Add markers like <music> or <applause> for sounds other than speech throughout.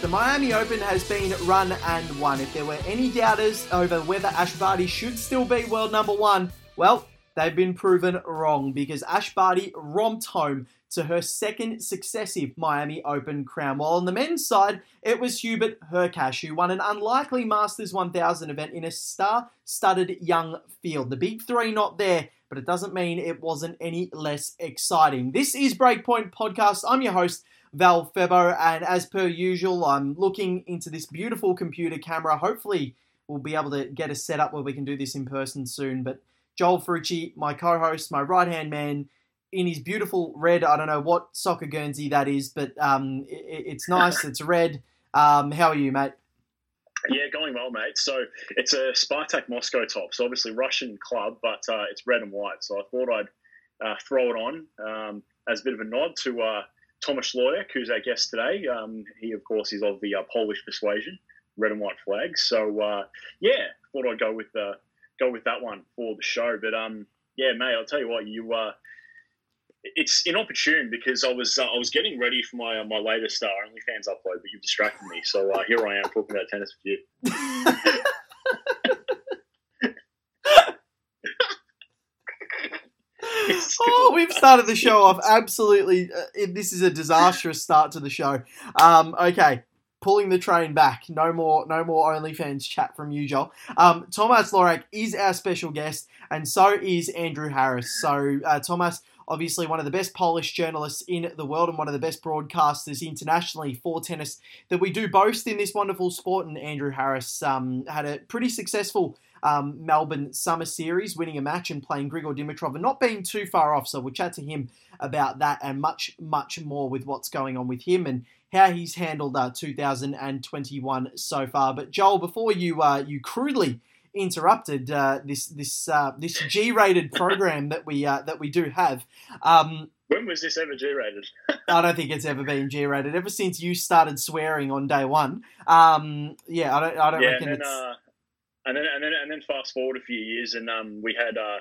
The Miami Open has been run and won. If there were any doubters over whether Ash Barty should still be world number one, well, they've been proven wrong because Ash Barty romped home to her second successive Miami Open crown. While on the men's side, it was Hubert Hurkacz who won an unlikely Masters 1000 event in a star studded young field. The big three not there, but it doesn't mean it wasn't any less exciting. This is Breakpoint Podcast. I'm your host. Val Febo, and as per usual, I'm looking into this beautiful computer camera. Hopefully, we'll be able to get a setup where we can do this in person soon. But Joel Frucci, my co-host, my right-hand man, in his beautiful red. I don't know what soccer Guernsey that is, but um, it, it's nice. it's red. Um, how are you, mate? Yeah, going well, mate. So it's a Spartak Moscow top. So obviously Russian club, but uh, it's red and white. So I thought I'd uh, throw it on um, as a bit of a nod to uh, Thomas Lorek, who's our guest today. Um, he, of course, is of the uh, Polish persuasion, red and white flags. So uh, yeah, thought I'd go with uh, go with that one for the show. But um, yeah, mate, I'll tell you what, you it's inopportune because I was uh, I was getting ready for my uh, my latest uh, OnlyFans upload, but you've distracted me. So uh, here I am talking about tennis with you. <laughs> oh, <laughs> we've started the show off absolutely. Uh, this is a disastrous start to the show. Um, okay, pulling the train back. No more, no more OnlyFans chat from you, Joel. Um, Thomas Lorek is our special guest, and so is Andrew Harris. So, uh, obviously one of the best Polish journalists in the world and one of the best broadcasters internationally for tennis that we do boast in this wonderful sport. And Andrew Harris um, had a pretty successful um, Melbourne Summer Series, winning a match and playing Grigor Dimitrov and not being too far off. So we'll chat to him about that and much, much more with what's going on with him and how he's handled uh, 2021 so far. But Joel, before you uh, you crudely interrupted uh, this this uh, this G-rated <laughs> program that we uh, that we do have. Um, when was this ever G-rated? <laughs> I don't think it's ever been G-rated ever since you started swearing on day one. Um, yeah, I don't. I don't yeah, reckon then, it's. And then and then and then fast forward a few years, and um, we had. Uh,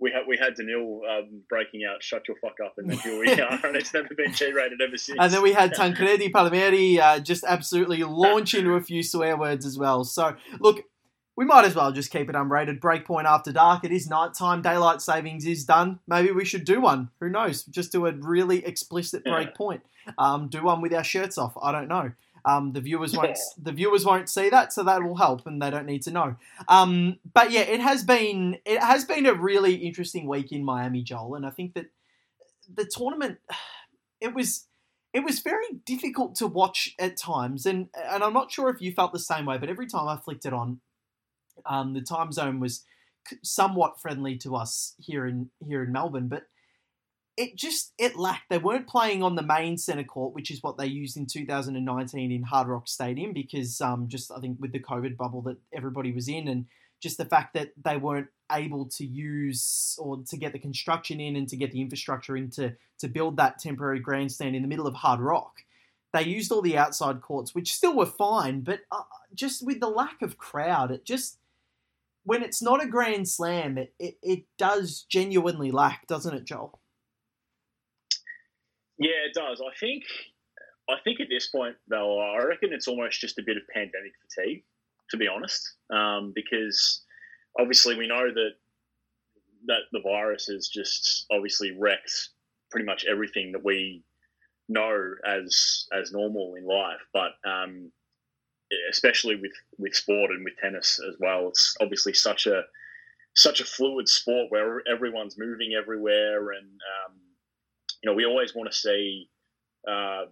we had we had Daniil um, breaking out, "Shut your fuck up," and then here we <laughs> are, and it's never been G-rated ever since. And then we had <laughs> Tancredi Palmeri uh, just absolutely launch into a few swear words as well. So look, we might as well just keep it unrated. Breakpoint after dark. It is nighttime. Daylight savings is done. Maybe we should do one. Who knows? Just do a really explicit breakpoint. Um, do one with our shirts off. I don't know. Um, the viewers won't. The viewers won't see that, so that will help, and they don't need to know. Um, but yeah, it has been. It has been a really interesting week in Miami, Joel, and I think that the tournament. <sighs> It was. It was very difficult to watch at times, and and I'm not sure if you felt the same way. But every time I flicked it on, um, the time zone was somewhat friendly to us here in here in Melbourne, but it just it lacked. They weren't playing on the main centre court, which is what they used in 2019 in Hard Rock Stadium, because um, just I think with the COVID bubble that everybody was in, and just the fact that they weren't able to use or to get the construction in and to get the infrastructure in to, to build that temporary grandstand in the middle of Hard Rock. They used all the outside courts, which still were fine, but uh, just with the lack of crowd, it just when it's not a grand slam, it, it, it does genuinely lack, doesn't it, Joel? Yeah, it does. I think I think at this point, though, I reckon it's almost just a bit of pandemic fatigue, to be honest, um, because obviously we know that that the virus has just obviously wrecked pretty much everything that we know as as normal in life. But um, especially with with sport and with tennis as well. It's obviously such a such a fluid sport where everyone's moving everywhere, and um, you know we always want to see uh,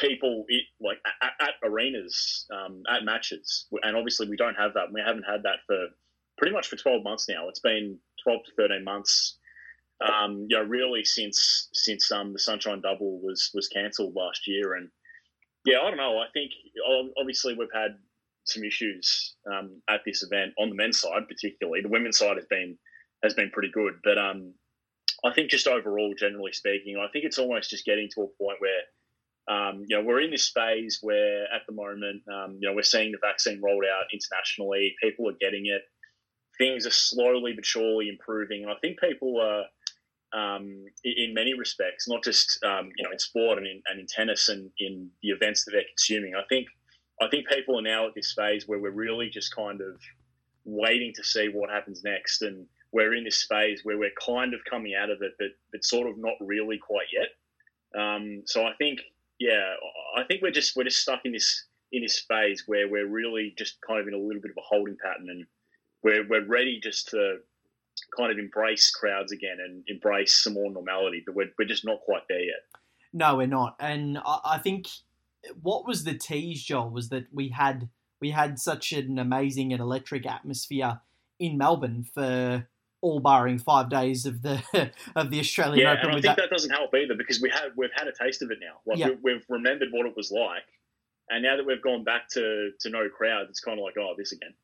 people it, like at, at arenas, um, at matches, and obviously we don't have that. We haven't had that for pretty much for twelve months now. It's been twelve to thirteen months. Um, you know, really since since um, the Sunshine Double was was cancelled last year, and yeah, I don't know. I think obviously we've had some issues um, at this event on the men's side, particularly. The women's side has been has been pretty good, but um, I think just overall, generally speaking, I think it's almost just getting to a point where um, you know we're in this phase where at the moment um, you know we're seeing the vaccine rolled out internationally, people are getting it, things are slowly but surely improving, and I think people are um, in many respects, not just um, you know in sport and in, and in tennis and in the events that they're consuming. I think I think people are now at this phase where we're really just kind of waiting to see what happens next, and we're in this phase where we're kind of coming out of it, but but sort of not really quite yet. Um, so I think, yeah, I think we're just we're just stuck in this in this phase where we're really just kind of in a little bit of a holding pattern, and we're we're ready just to kind of embrace crowds again and embrace some more normality, but we're we're just not quite there yet. No, we're not, and I, I think what was the tease, Joel, was that we had we had such an amazing and electric atmosphere in Melbourne for all barring five days of the <laughs> of the Australian yeah, Open. and I think that- that doesn't help either because we have we've had a taste of it now. Like Yeah. we, we've remembered what it was like, and now that we've gone back to to no crowd, it's kind of like oh, this again.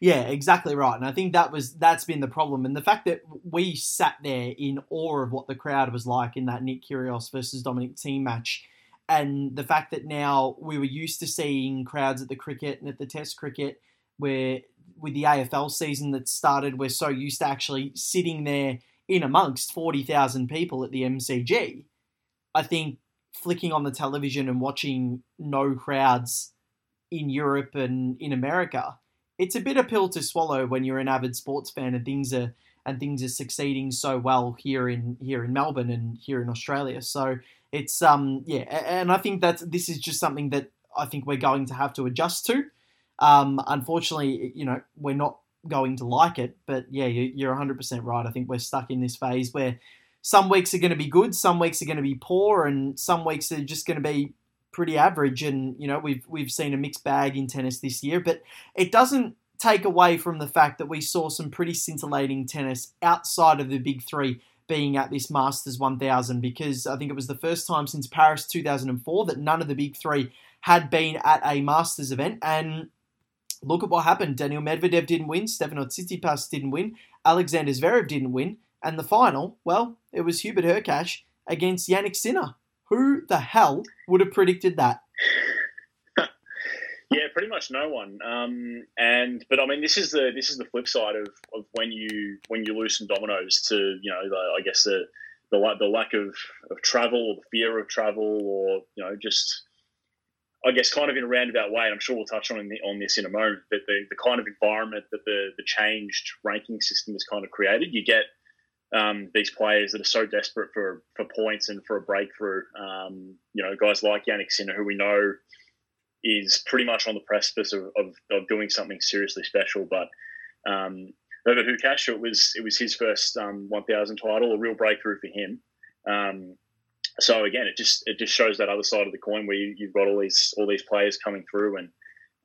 Yeah, exactly right. And I think that was that's been the problem. And the fact that we sat there in awe of what the crowd was like in that Nick Kyrgios versus Dominic Thiem match, and the fact that now we were used to seeing crowds at the cricket and at the Test cricket, where with the AFL season that started, we're so used to actually sitting there in amongst forty thousand people at the MCG. I think flicking on the television and watching no crowds in Europe and in America it's a bitter pill to swallow when you're an avid sports fan and things are and things are succeeding so well here in here in Melbourne and here in Australia. So it's um yeah, and I think that this is just something that I think we're going to have to adjust to. Um, unfortunately, you know, we're not going to like it, but yeah, you- you're 100% right. I think we're stuck in this phase where some weeks are going to be good, some weeks are going to be poor, and some weeks are just going to be pretty average. And you know, we've we've seen a mixed bag in tennis this year, but it doesn't take away from the fact that we saw some pretty scintillating tennis outside of the big three being at this Masters 1000 because I think it was the first time since Paris 2004 that none of the big three had been at a Masters event. And look at what happened. Daniel Medvedev didn't win, Stefanos Tsitsipas didn't win, Alexander Zverev didn't win, and the final, well, it was Hubert Hurkacz against Jannik Sinner. Who the hell would have predicted that? <laughs> Yeah, pretty much no one. Um, and but I mean, this is the this is the flip side of, of when you when you lose some dominoes to you know the, I guess the the, the lack of, of travel or the fear of travel or you know just I guess kind of in a roundabout way. And I'm sure we'll touch on the, on this in a moment. But the, the kind of environment that the the changed ranking system has kind of created, you get um, these players that are so desperate for for points and for a breakthrough. Um, you know, guys like Jannik Sinner, who we know is pretty much on the precipice of, of, of doing something seriously special. But um, Herbert Hukash, it was it was his first um, 1,000 title, a real breakthrough for him. So again, it just it just shows that other side of the coin where you, you've got all these all these players coming through and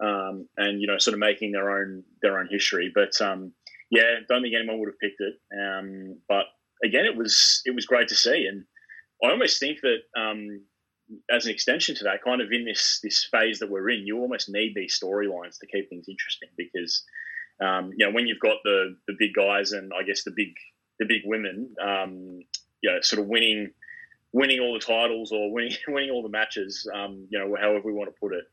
um, and you know sort of making their own their own history. But um, yeah, don't think anyone would have picked it. Um, but again, it was it was great to see, and I almost think that um, as an extension to that, kind of in this this phase that we're in, you almost need these storylines to keep things interesting because um, you know when you've got the the big guys and I guess the big the big women, um, you know, sort of winning winning all the titles or winning <laughs> winning all the matches, um, you know, however we want to put it.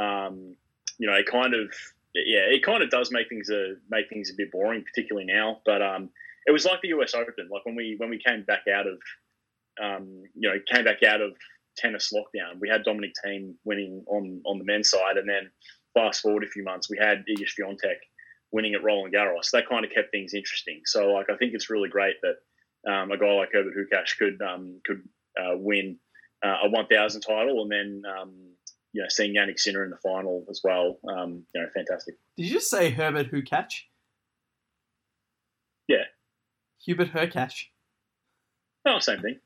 Um, you know, it kind of yeah, it kind of does make things a make things a bit boring, particularly now. But um, it was like the US Open, like when we when we came back out of um, you know came back out of tennis lockdown. We had Dominic Thiem winning on on the men's side, and then fast forward a few months, we had Iga Swiatek winning at Roland Garros. That kind of kept things interesting. So, like, I think it's really great that um, a guy like Herbert Hukash could um, could uh, win uh, a 1,000 title, and then um, you know seeing Jannik Sinner in the final as well. Um, you know, fantastic. Did you just say Herbert Hukash? Yeah. Hubert Hurkacz. Oh, same thing.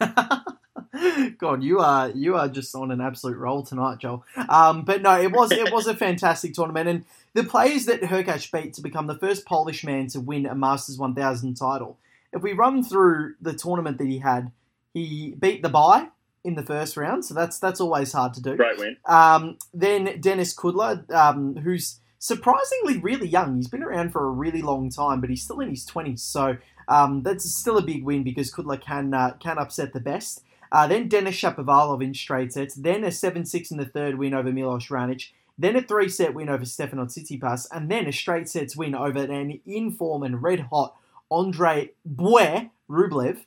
<laughs> God, you are you are just on an absolute roll tonight, Joel. Um, but no, it was it was a fantastic tournament, and the players that Hurkacz beat to become the first Polish man to win a Masters 1000 title. If we run through the tournament that he had, he beat the bye in the first round, so that's that's always hard to do. Great win. Um, then Denis Kudla, um, who's surprisingly really young. He's been around for a really long time, but he's still in his twenties. So um, that's still a big win because Kudla can uh, can upset the best. Uh, then Denis Shapovalov in straight sets. Then a seven six in the third win over Milos Raonic. Then a three set win over Stefanos Tsitsipas, and then a straight sets win over an in form and red hot Andre Bois Rublev.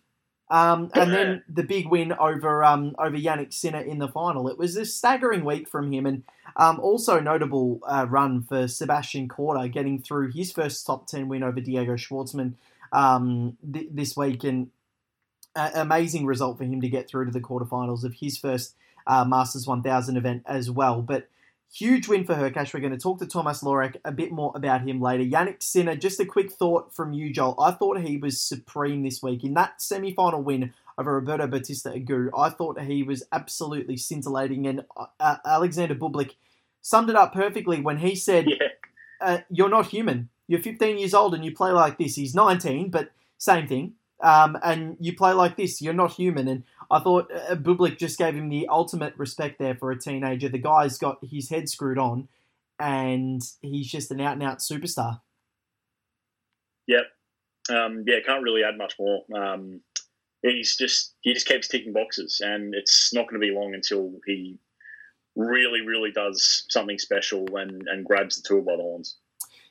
Um, and then the big win over um, over Jannik Sinner in the final. It was a staggering week from him, and um, also notable uh, run for Sebastian Korda getting through his first top ten win over Diego Schwartzman um, th- this week, and uh, amazing result for him to get through to the quarterfinals of his first uh, Masters 1000 event as well. But huge win for Hurkacz. We're going to talk to Thomas Lorek a bit more about him later. Jannik Sinner, just a quick thought from you, Joel. I thought he was supreme this week in that semi final win over Roberto Bautista Agut. I thought he was absolutely scintillating, and uh, Alexander Bublik summed it up perfectly when he said, yeah. uh, You're not human. You're 15 years old and you play like this. He's 19, but same thing. Um, and you play like this. You're not human. And I thought uh, Bublik just gave him the ultimate respect there for a teenager. The guy's got his head screwed on, and he's just an out and out superstar. Yep. Um, yeah, can't really add much more. Um, he's just he just keeps ticking boxes, and it's not going to be long until he really, really does something special and, and grabs the tour by the horns.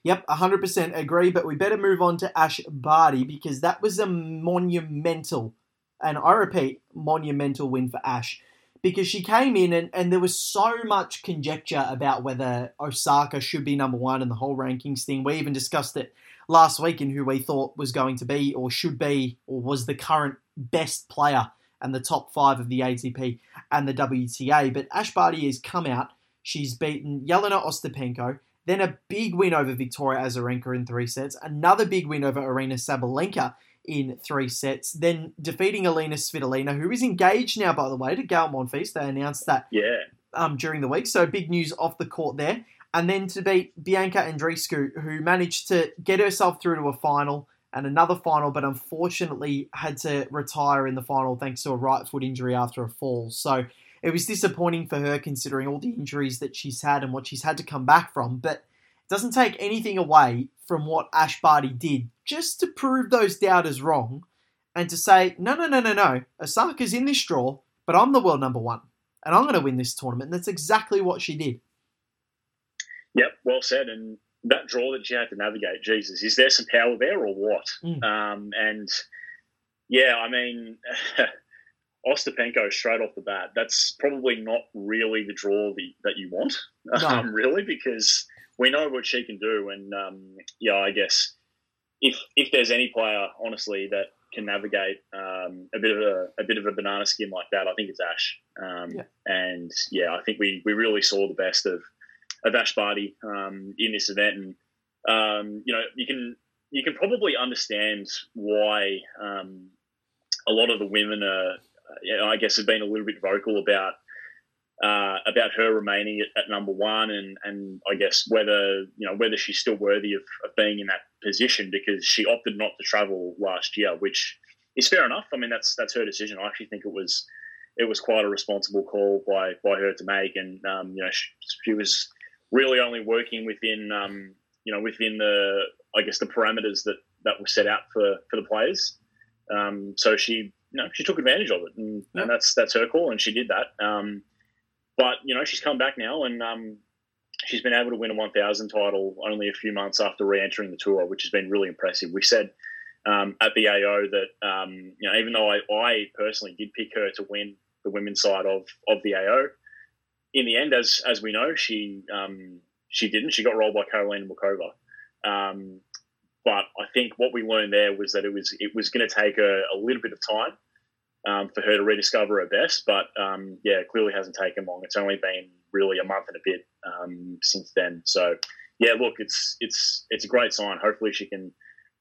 Yep, 100% agree, but we better move on to Ash Barty because that was a monumental, and I repeat, monumental win for Ash because she came in and, and there was so much conjecture about whether Osaka should be number one in the whole rankings thing. We even discussed it last week in who we thought was going to be or should be or was the current best player and the top five of the ATP and the WTA. But Ash Barty has come out. She's beaten Jelena Ostapenko, then a big win over Victoria Azarenka in three sets, another big win over Aryna Sabalenka in three sets, then defeating Alina Svitolina, who is engaged now, by the way, to Gael Monfils. They announced that yeah. um, during the week, so big news off the court there. And then to beat Bianca Andreescu, who managed to get herself through to a final and another final, but unfortunately had to retire in the final thanks to a right foot injury after a fall. So it was disappointing for her considering all the injuries that she's had and what she's had to come back from. But it doesn't take anything away from what Ash Barty did just to prove those doubters wrong and to say, no, no, no, no, no, Osaka's in this draw, but I'm the world number one and I'm going to win this tournament. And that's exactly what she did. Yep, well said. And that draw that she had to navigate, Jesus, is there some power there or what? Mm. Um, and yeah, I mean, <laughs> Ostapenko straight off the bat, that's probably not really the draw the, that you want, <laughs> No. um, really, because we know what she can do. And um, yeah, I guess if if there's any player, honestly, that can navigate um, a bit of a, a bit of a banana skin like that, I think it's Ash. Um, Yeah. And yeah, I think we, we really saw the best of of Ash Barty um, in this event, and um, you know you can you can probably understand why um, a lot of the women are, I guess, have been a little bit vocal about uh, about her remaining at, at number one, and and I guess whether you know whether she's still worthy of, of being in that position because she opted not to travel last year, which is fair enough. I mean, that's that's her decision. I actually think it was it was quite a responsible call by by her to make, and um, you know she, she was really only working within um, you know within the I guess the parameters that that were set out for for the players. Um, so she you know she took advantage of it, and, Yeah. and that's that's her call, and she did that. Um, but you know she's come back now, and um, she's been able to win a 1,000 title only a few months after re-entering the tour, which has been really impressive. We said um, at the AO that um, you know even though I, I personally did pick her to win the women's side of of the AO, in the end, as as we know, she um, she didn't. She got rolled by Karolina Muchova. Um, but I think what we learned there was that it was it was going to take her a little bit of time um, for her to rediscover her best. But um, yeah, it clearly hasn't taken long. It's only been really a month and a bit um, since then. So yeah, look, it's it's it's a great sign. Hopefully, she can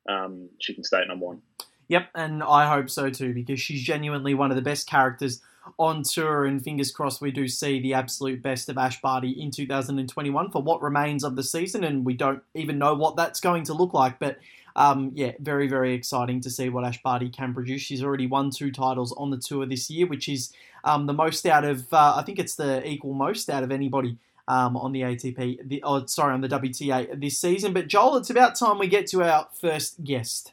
um, she can stay at number one. Yep, and I hope so too because she's genuinely one of the best characters on tour, and fingers crossed we do see the absolute best of Ash Barty in 2021 for what remains of the season, and we don't even know what that's going to look like. But um, yeah, very very exciting to see what Ash Barty can produce. She's already won two titles on the tour this year, which is um, the most out of uh, I think it's the equal most out of anybody. Um, on the ATP, the, oh, sorry, on the WTA this season. But Joel, it's about time we get to our first guest.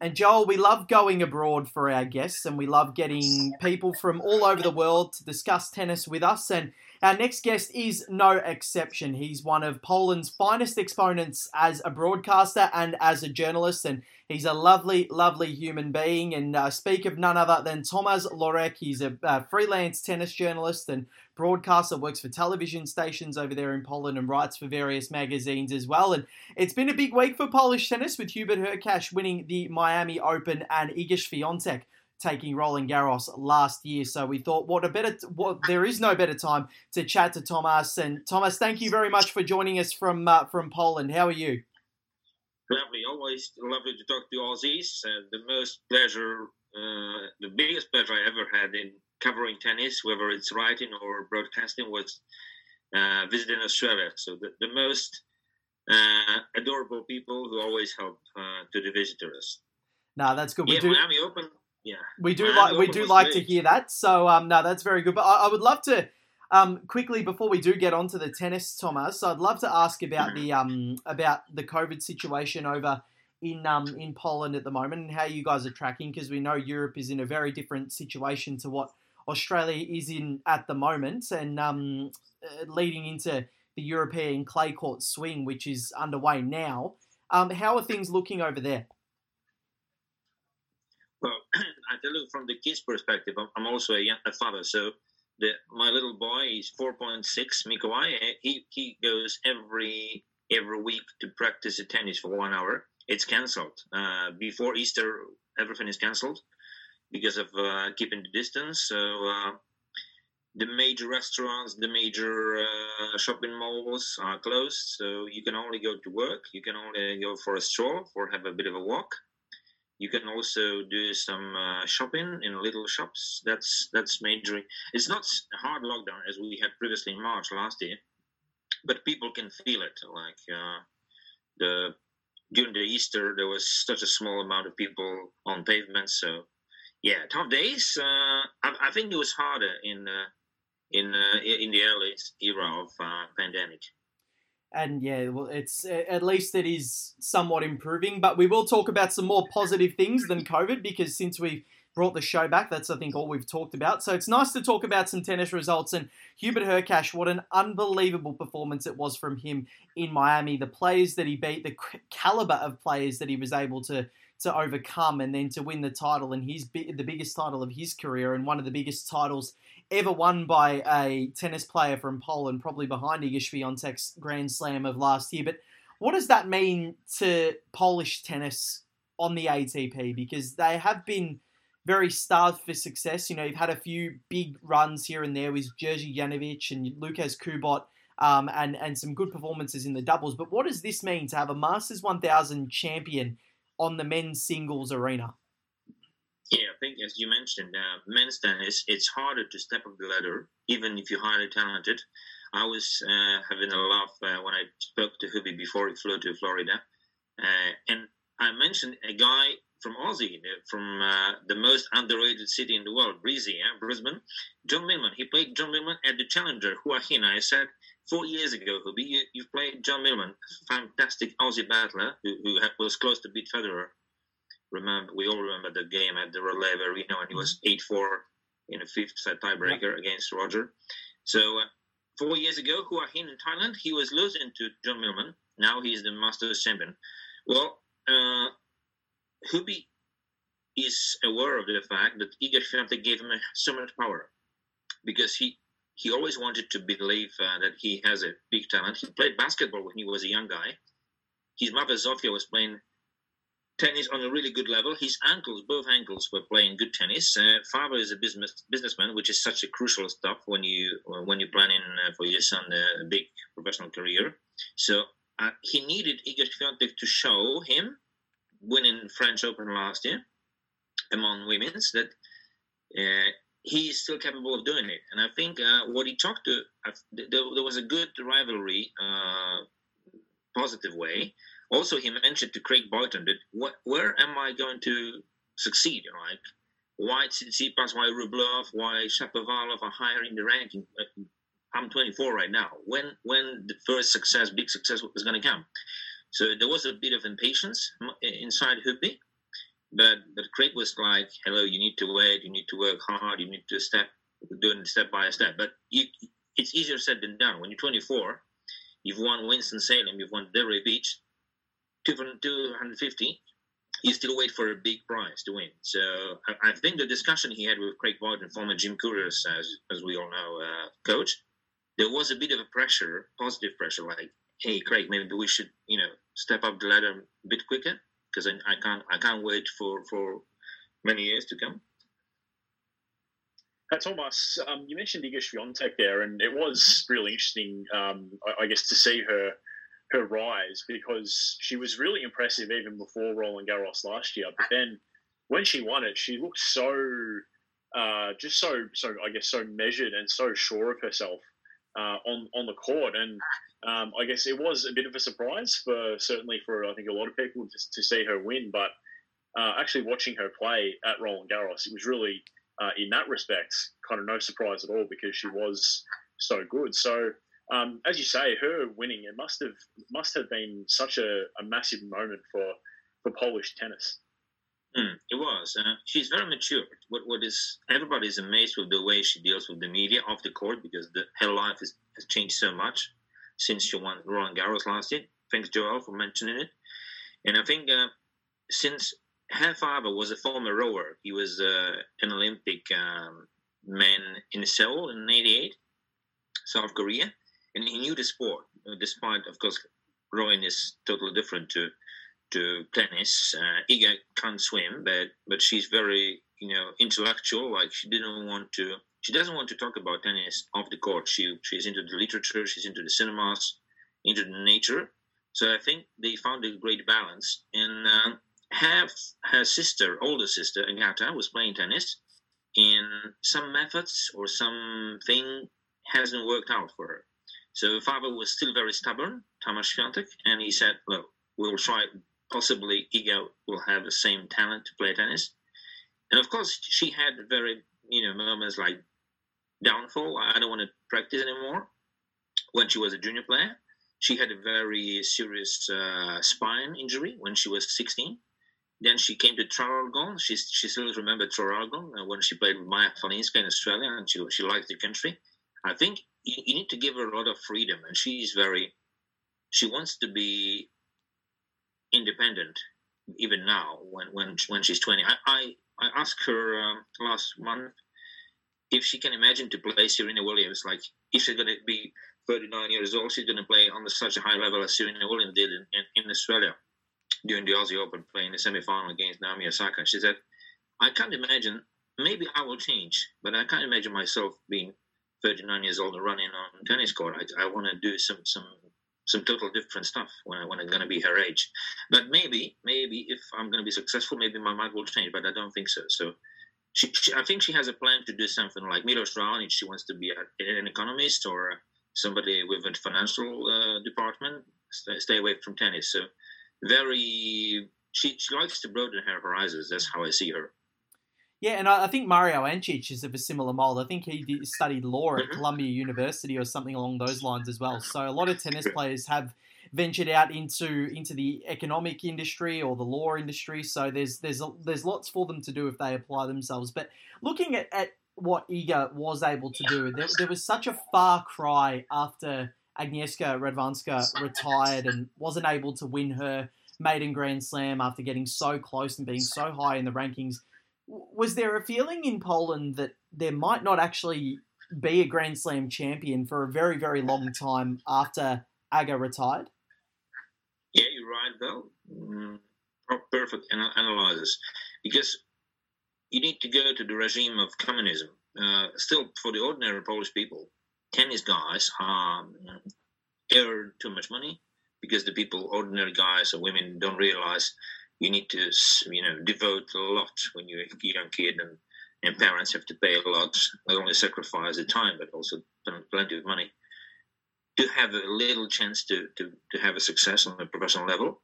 And Joel, we love going abroad for our guests, and we love getting people from all over the world to discuss tennis with us. And Our next guest is no exception. He's one of Poland's finest exponents as a broadcaster and as a journalist, and he's a lovely, lovely human being. And uh, speak of none other than Tomasz Lorek. He's a uh, freelance tennis journalist and broadcaster, works for television stations over there in Poland and writes for various magazines as well. And it's been a big week for Polish tennis with Hubert Hurkacz winning the Miami Open and Iga Swiatek taking Roland Garros last year. So we thought, what a better, what there is no better time to chat to Thomas. And Thomas, thank you very much for joining us from uh, from Poland. How are you? Lovely, always lovely to talk to Aussies. Uh, the most pleasure, uh, the biggest pleasure I ever had in covering tennis, whether it's writing or broadcasting, was uh, visiting Australia. So the, the most uh, adorable people who always help uh, to the visitors. No, that's good. We yeah, do, Miami Open yeah, we do like we do like to hear that. So um, no, that's very good. But I, I would love to um, quickly before we do get on to the tennis, Thomas. I'd love to ask about the um, about the COVID situation over in um, in Poland at the moment and how you guys are tracking because we know Europe is in a very different situation to what Australia is in at the moment, and um, uh, leading into the European clay court swing, which is underway now. Um, how are things looking over there? Well, <clears throat> I tell you from the kids' perspective, I'm also a, young, a father, so the, my little boy is 4.6, Mikołaj. He he goes every every week to practice tennis for one hour. It's cancelled uh, before Easter. Everything is cancelled because of uh, keeping the distance. So uh, the major restaurants, the major uh, shopping malls are closed. So you can only go to work. You can only go for a stroll or have a bit of a walk you can also do some uh, shopping in little shops. That's that's major. It's not hard lockdown as we had previously in March last year, but people can feel it. Like uh, the during the Easter, there was such a small amount of people on pavements. So yeah, tough days. Uh, I, I, think it was harder in uh, in uh, in the early era of uh, pandemic and yeah, well, it's at least it is somewhat improving. But we will talk about some more positive things than COVID because since we've brought the show back, that's I think all we've talked about. So it's nice to talk about some tennis results and Hubert Hurkacz. What an unbelievable performance it was from him in Miami. The players that he beat, the caliber of players that he was able to to overcome, and then to win the title and his the biggest title of his career and one of the biggest titles ever won by a tennis player from Poland, probably behind Iga Swiatek's Grand Slam of last year. But what does that mean to Polish tennis on the ATP? Because they have been very starved for success. You know, you've had a few big runs here and there with Jerzy Janowicz and Łukasz Kubot. Um, and, and some good performances in the doubles. But what does this mean to have a Masters 1000 champion on the men's singles arena? Yeah, I think as you mentioned, uh, men's tennis, it's harder to step up the ladder, even if you're highly talented. I was uh, having a laugh uh, when I spoke to Hubie before he flew to Florida. Uh, and I mentioned a guy from Aussie, uh, from uh, the most underrated city in the world, Breezy, Brisbane. John Millman. He played John Millman at the Challenger, Hua Hin. I said, four years ago, Hubie, you, you've played John Millman, fantastic Aussie battler who, who was close to beat Federer remember we all remember the game at the Raleigh Arena when he was mm-hmm. eight four in a fifth set tiebreaker yeah. against Roger. So uh, four years ago, Hua Hin in Thailand, he was losing to John Millman. Now he's the Masters champion. Well, uh, Hubie is aware of the fact that Iga Swiatek gave him so much power because he he always wanted to believe uh, that he has a big talent. He played basketball when he was a young guy. His mother Zofia was playing tennis on a really good level. His ankles, both ankles, were playing good tennis. Uh, father is a business businessman, which is such a crucial stuff when you when you're planning uh, for your son a big professional career. So uh, he needed Iga Swiatek to show him winning French Open last year among women's that uh, he is still capable of doing it. And I think uh, what he talked to, there, there, was a good rivalry, uh, positive way also, he mentioned to Craig Boynton that where am I going to succeed? Like, why Tsitsipas, why Rublev, why Shapovalov are higher in the ranking? I'm 24 right now. When when the first success, big success, was going to come? So there was a bit of impatience inside Hubie, but but Craig was like, "Hello, you need to wait. You need to work hard. You need to step doing step by step." But you it's easier said than done. When you're 24, you've won Winston Salem, you've won Delray Beach, 250. You still wait for a big prize to win. So I, think the discussion he had with Craig Boynton, former Jim Courier, as as we all know, uh, coach, there was a bit of a pressure, positive pressure, like, hey, Craig, maybe we should, you know, step up the ladder a bit quicker because I, I can't I can't wait for for many years to come. That's almost. Um, you mentioned Iga Swiatek there, and it was really interesting, um, I, I, guess, to see her her rise because she was really impressive even before Roland Garros last year. But then when she won it, she looked so, uh, just so, so I guess, so measured and so sure of herself uh, on on the court. And um, I guess it was a bit of a surprise for certainly for I think a lot of people to, to see her win. But uh, actually watching her play at Roland Garros, it was really uh, in that respect, kind of no surprise at all because she was so good. So, um, as you say, her winning it must have must have been such a, a massive moment for for Polish tennis. Mm, it was. Uh, she's very mature. What what is everybody's amazed with the way she deals with the media off the court because the, her life is, has changed so much since she won Roland Garros last year. Thanks, Joel, for mentioning it. And I think uh, since her father was a former rower. He was uh, an Olympic um, man in Seoul in '88, South Korea, and he knew the sport. Uh, despite, of course, rowing is totally different to to tennis. Uh, Iga can't swim, but but she's very you know intellectual. Like she didn't want to. She doesn't want to talk about tennis off the court. She she's into the literature. She's into the cinemas, into the nature. So I think they found a great balance. And uh, have her sister, older sister, Agata, was playing tennis, and some methods or something hasn't worked out for her. So father was still very stubborn, Thomas Swiatek, and he said, well, we'll try, possibly Iga will have the same talent to play tennis. And of course, she had very, you know, moments like downfall. I don't want to practice anymore when she was a junior player. She had a very serious uh, spine injury when she was 16 then she came to Traralgon. She, she still remembered Traralgon uh, when she played with Maja Chwalińska in Australia, and she, she liked the country. I think you, you need to give her a lot of freedom, and she's very, she wants to be independent even now when when when she's 20 i i, I asked her um, last month if she can imagine to play serena williams like if she's going to be 39 years old she's going to play on the, such a high level as serena williams did in, in, in australia during the Aussie Open playing the semi-final against Naomi Osaka. She said, "I can't imagine. Maybe I will change, but I can't imagine myself being 39 years old and running on tennis court. I, I want to do some some some total different stuff when I when I'm going to be her age. But maybe maybe if I'm going to be successful, maybe my mind will change. But I don't think so. So." She, she, I think she has a plan to do something like Milos Raonic. She wants to be a, an economist or somebody with a financial uh, department. Stay, stay away from tennis. So very she, she likes to broaden her horizons. That's how I see her. Yeah, and I, think Mario Ancic is of a similar mold. I think he did, studied law at mm-hmm. Columbia University or something along those lines as well. So a lot of tennis players have ventured out into into the economic industry or the law industry. So there's there's there's lots for them to do if they apply themselves. But looking at, at what Iga was able to do, there, there was such a far cry after Agnieszka Radwanska retired and wasn't able to win her maiden Grand Slam after getting so close and being so high in the rankings. Was there a feeling in Poland that there might not actually be a Grand Slam champion for a very, very long time after Aga retired? Yeah, you're right, though. Mm, perfect analysis. Because you need to go to the regime of communism. Uh, still, for the ordinary Polish people, tennis guys um, earn too much money because the people, ordinary guys or women, don't realize you need to, you know, devote a lot when you're a young kid, and, and parents have to pay a lot, not only sacrifice the time but also plenty of money to have a little chance to, to, to have a success on a professional level.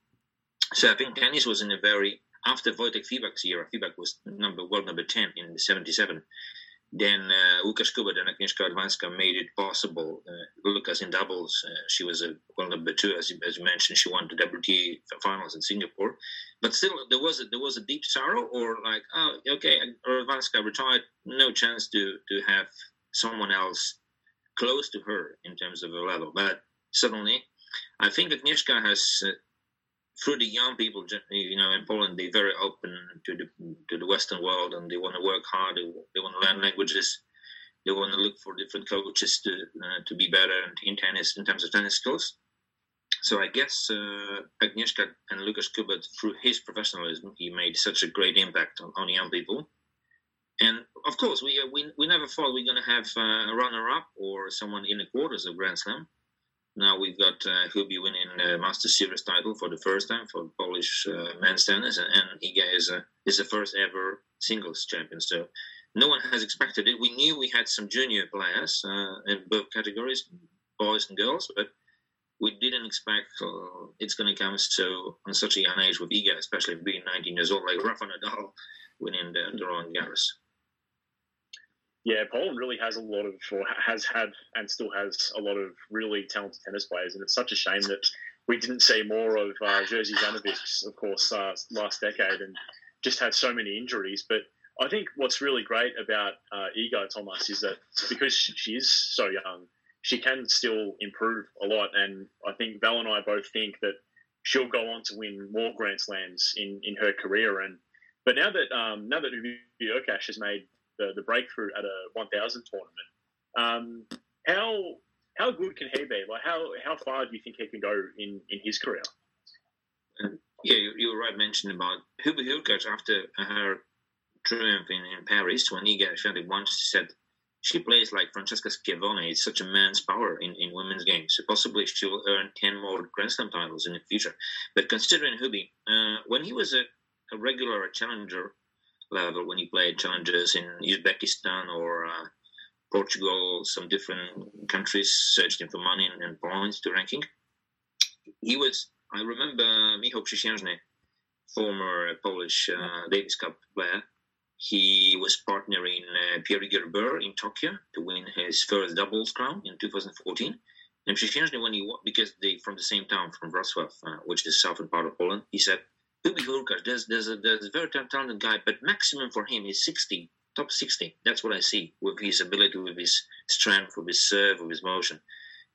So I think tennis was in a very after Wojtek Fibak's era. Fibak was number world number ten in '77 then uh, Łukasz Kubot and Agnieszka Radwanska made it possible. Uh, in doubles, uh, she was a well number two, as you, as you mentioned. She won the WTA finals in Singapore, but still there was a, there was a deep sorrow, or like, oh, okay, Radwanska retired, no chance to to have someone else close to her in terms of a level. But suddenly, I think Agnieszka has, uh, through the young people, you know, in Poland, they're very open to the to the Western world, and they want to work hard. They, they want to learn languages. They want to look for different coaches to uh, to be better in tennis in terms of tennis skills. So I guess uh, Agnieszka and Łukasz Kubot, through his professionalism, he made such a great impact on, on young people. And of course, we, uh, we, we never thought we are going to have uh, a runner-up or someone in the quarters of Grand Slam. Now we've got uh, Hubie winning the Master Series title for the first time for Polish uh, men's tennis, and, and Iga is a, is the first ever singles champion. So no one has expected it. We knew we had some junior players uh, in both categories, boys and girls, but we didn't expect uh, it's going to come so on such a young age with Iga, especially being 19 years old, like Rafa Nadal winning the, the Roland Garros. Yeah, Poland really has a lot of, or has had, and still has a lot of really talented tennis players, and it's such a shame that we didn't see more of uh, Jerzy of course, uh, last decade, and just had so many injuries. But I think what's really great about uh, Iga Thomas is that because she is so young, she can still improve a lot. And I think Val and I both think that she'll go on to win more Grand Slams in, in her career. And but now that um, now that Hurkacz has made the, the breakthrough at a 1000 tournament, um, how how good can he be? Like how how far do you think he can go in in his career? Yeah, you, you were right mentioning about Hubert Hurkacz after her triumph in, in Paris when he got once said she plays like Francesca Schiavone. It's such a man's power in, in women's games. So possibly she will earn 10 more Grand Slam titles in the future. But considering Hubie, uh, when he was a, a regular challenger level, when he played challenges in Uzbekistan or uh, Portugal, some different countries searching for money and, and points to ranking, he was, I remember Michał Przysiężny, former Polish uh, Davis Cup player, he was partnering uh, Pierre-Hugues Herbert in Tokyo to win his first doubles crown in 2014. And Przysiężny, when he because they from the same town, from Wrocław, uh, which is southern part of Poland, he said, Hubie Hurkacz, there's, there's, a, there's a very talented guy, but maximum for him is 60, top 60. That's what I see with his ability, with his strength, with his serve, with his motion,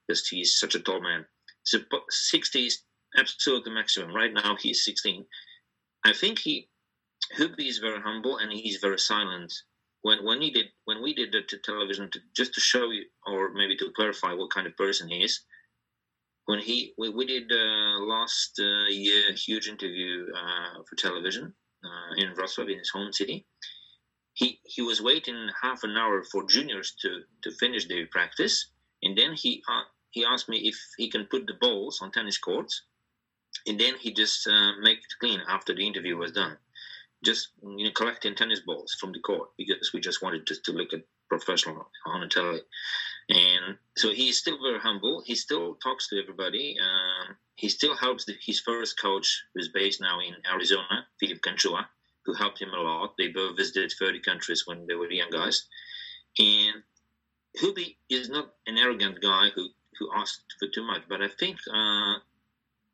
because he's such a tall man. So 60 is absolutely maximum. Right now, he's 16. I think he Hubie is very humble and he's very silent. When when he did when we did the television to, just to show you or maybe to clarify what kind of person he is. When he we, we did uh, last uh, year huge interview uh, for television uh, in Wrocław in his home city. He he was waiting half an hour for juniors to to finish their practice, and then he uh, he asked me if he can put the balls on tennis courts, and then he just uh, make it clean after the interview was done just you know collecting tennis balls from the court because we just wanted just to look at professional on the telly. And so he's still very humble. He still talks to everybody. Um, he still helps the, his first coach, who's based now in Arizona, Philip Canchua, who helped him a lot. They both visited 30 countries when they were young guys. And Hubie is not an arrogant guy who, who asked for too much, but I think uh,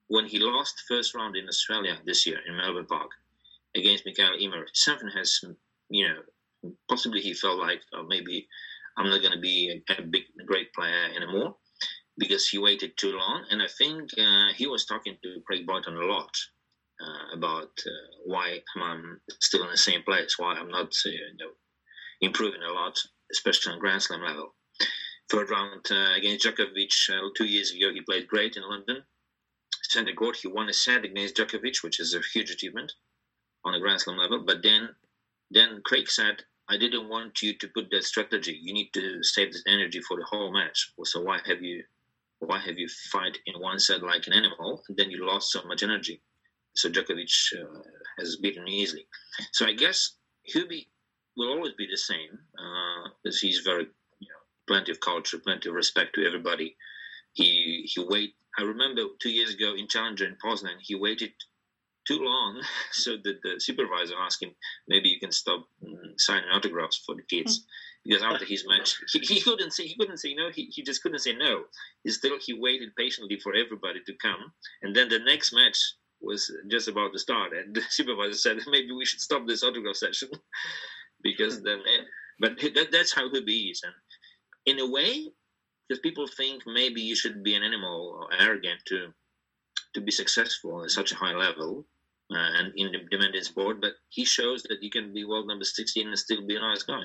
when he lost first round in Australia this year in Melbourne Park, against Mikael Ymer. Something has, you know, possibly he felt like oh, maybe I'm not going to be a, a, big, great player anymore because he waited too long. And I think uh, he was talking to Craig Boynton a lot uh, about uh, why I'm still in the same place, why I'm not, uh, you know, improving a lot, especially on Grand Slam level. Third round uh, against Djokovic uh, two years ago, he played great in London. Center court, he won a set against Djokovic, which is a huge achievement on a Grand Slam level. But then, then Craig said, "I didn't want you to put that strategy. You need to save this energy for the whole match. So why have you, why have you fight in one set like an animal, and then you lost so much energy?" So Djokovic uh, has beaten easily. So I guess Hubie will always be the same uh, he's very, you know, plenty of culture, plenty of respect to everybody. He he wait. I remember two years ago in Challenger in Poznan, he waited too long. <laughs> So the, the supervisor asked him, maybe you can stop mm, signing autographs for the kids. Because after his match, <laughs> he, he couldn't say he couldn't say no. He, he just couldn't say no. He still he waited patiently for everybody to come, and then the next match was just about to start, and the <laughs> supervisor said maybe we should stop this autograph session because then. Eh, but that, that's how he is, and in a way, because people think maybe you should be an animal or arrogant to to be successful at such a high level and in the demanding sport. But he shows that you can be world number 16 and still be a nice guy.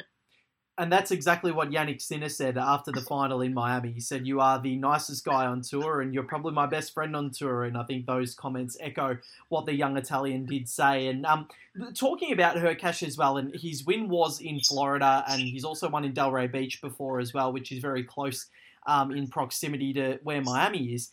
And that's exactly what Jannik Sinner said after the final in Miami. He said, You are the nicest guy on tour, and you're probably my best friend on tour. And I think those comments echo what the young Italian did say. And um, talking about Hurkacz as well, and his win was in Florida, and he's also won in Delray Beach before as well, which is very close um, in proximity to where Miami is.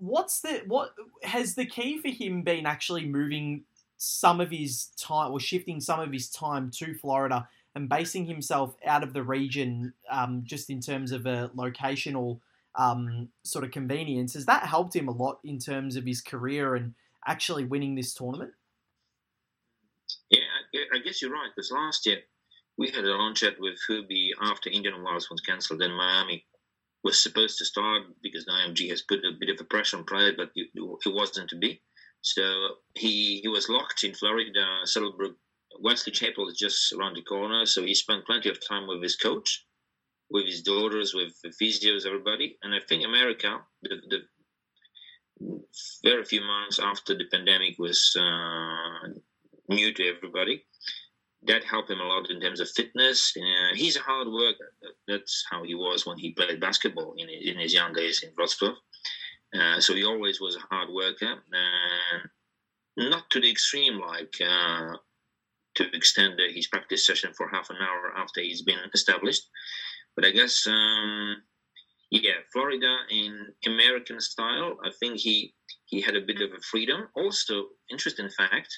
What's the what has the key for him been actually moving some of his time or shifting some of his time to Florida and basing himself out of the region um, just in terms of a locational um, sort of convenience? Has that helped him a lot in terms of his career and actually winning this tournament? Yeah, I guess you're right because last year we had a long chat with Hubie after Indian Wells was cancelled in Miami was supposed to start because the IMG has put a bit of a pressure on play, but it, it wasn't to be. So he he was locked in Florida, Saddlebrook. Wesley Chapel is just around the corner, so he spent plenty of time with his coach, with his daughters, with physios, everybody. And I think America, the, the very few months after the pandemic was uh, new to everybody, that helped him a lot in terms of fitness. Uh, he's a hard worker. That's how he was when he played basketball in, in his young days in Wrocław. Uh, so he always was a hard worker, and not to the extreme like uh, to extend his practice session for half an hour after he's been established. But I guess, um, yeah, Florida in American style. I think he he had a bit of a freedom. Also, interesting fact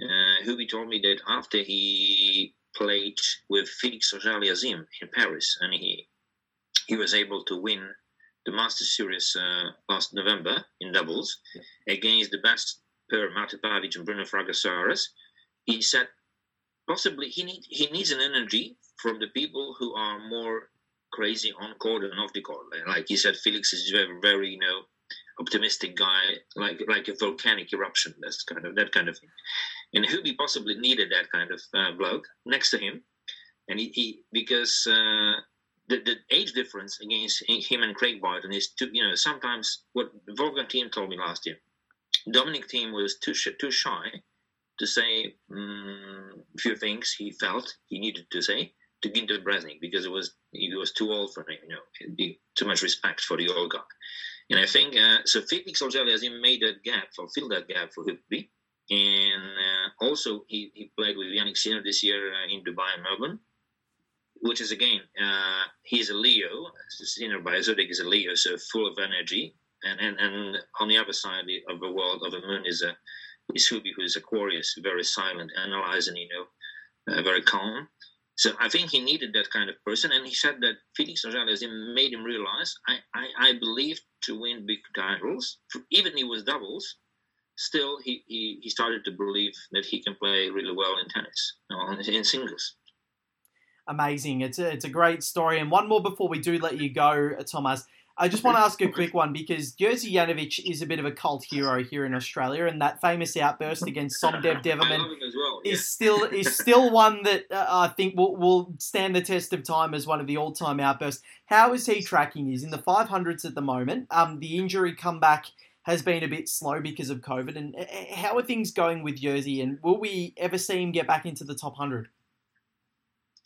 uh, Hubie told me that after he played with Felix Auger-Aliassime in Paris, and he he was able to win the Masters Series uh, last November in doubles against the best pair, Mate Pavic and Bruno Fraga He said possibly he need he needs an energy from the people who are more crazy on court and off the court. Like he said, Felix is very, very you know optimistic guy, like like a volcanic eruption. That's kind of that kind of thing. And Hubie possibly needed that kind of uh, bloke next to him, and he, he because uh, the, the age difference against him and Craig Boynton is too. You know, sometimes what the Wolfgang Thiem told me last year, Dominic Thiem was too too shy to say um, a few things he felt he needed to say to Günter Bresnik because it was he was too old for him. You know, too much respect for the old guy. And I think uh, so. Felix Auger-Aliassime made that gap, or filled that gap for Hubie and uh, also, he, he played with Jannik Sinner this year uh, in Dubai and Melbourne, which is again, uh, he's a Leo. Sinner by Zodiac is a Leo, so full of energy. And, and, and on the other side of the world of the moon is a is Hubie, who is Aquarius, very silent, analyzing, you know, uh, very calm. So I think he needed that kind of person, and he said that Felix Auger-Aliassime made him realize I, I, I believe to win big titles, even he was doubles, still he, he, he started to believe that he can play really well in tennis, in singles. Amazing. It's a, it's a great story. And one more before we do let you go, Thomas. I just want to ask a quick one because Jerzy Janowicz is a bit of a cult hero here in Australia, and that famous outburst against Somdev <laughs> Devvarman well, yeah. is still is still one that uh, I think will, will stand the test of time as one of the all time outbursts. How is he tracking? He's in the 500s at the moment. Um, the injury comeback has been a bit slow because of COVID. And uh, uh, how are things going with Jerzy? And will we ever see him get back into the top 100?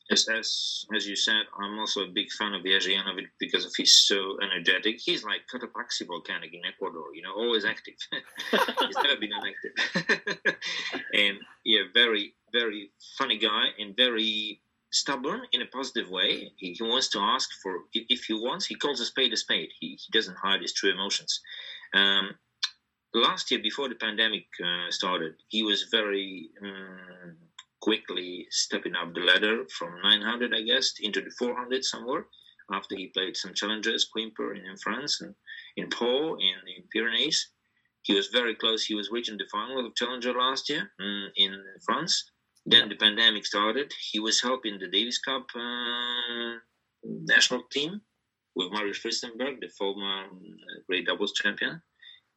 As, as, as you said, I'm also a big fan of Jerzy Janowicz because of he's so energetic. He's like Cotopaxi volcanic in Ecuador, you know, always active. <laughs> he's never been inactive. <laughs> and yeah, very, very funny guy and very stubborn in a positive way. He, he wants to ask for, if he wants, he calls a spade a spade. He, he doesn't hide his true emotions. Um, last year, before the pandemic uh, started, he was very um, quickly stepping up the ladder from 900, I guess, into the 400 somewhere. After he played some challenges, Quimper in, France and in Pau in the Pyrenees, he was very close. He was reaching the final of Challenger last year um, in France. Then the pandemic started. He was helping the Davis Cup uh, national team with Mariusz Fyrstenberg, the former uh, great doubles champion.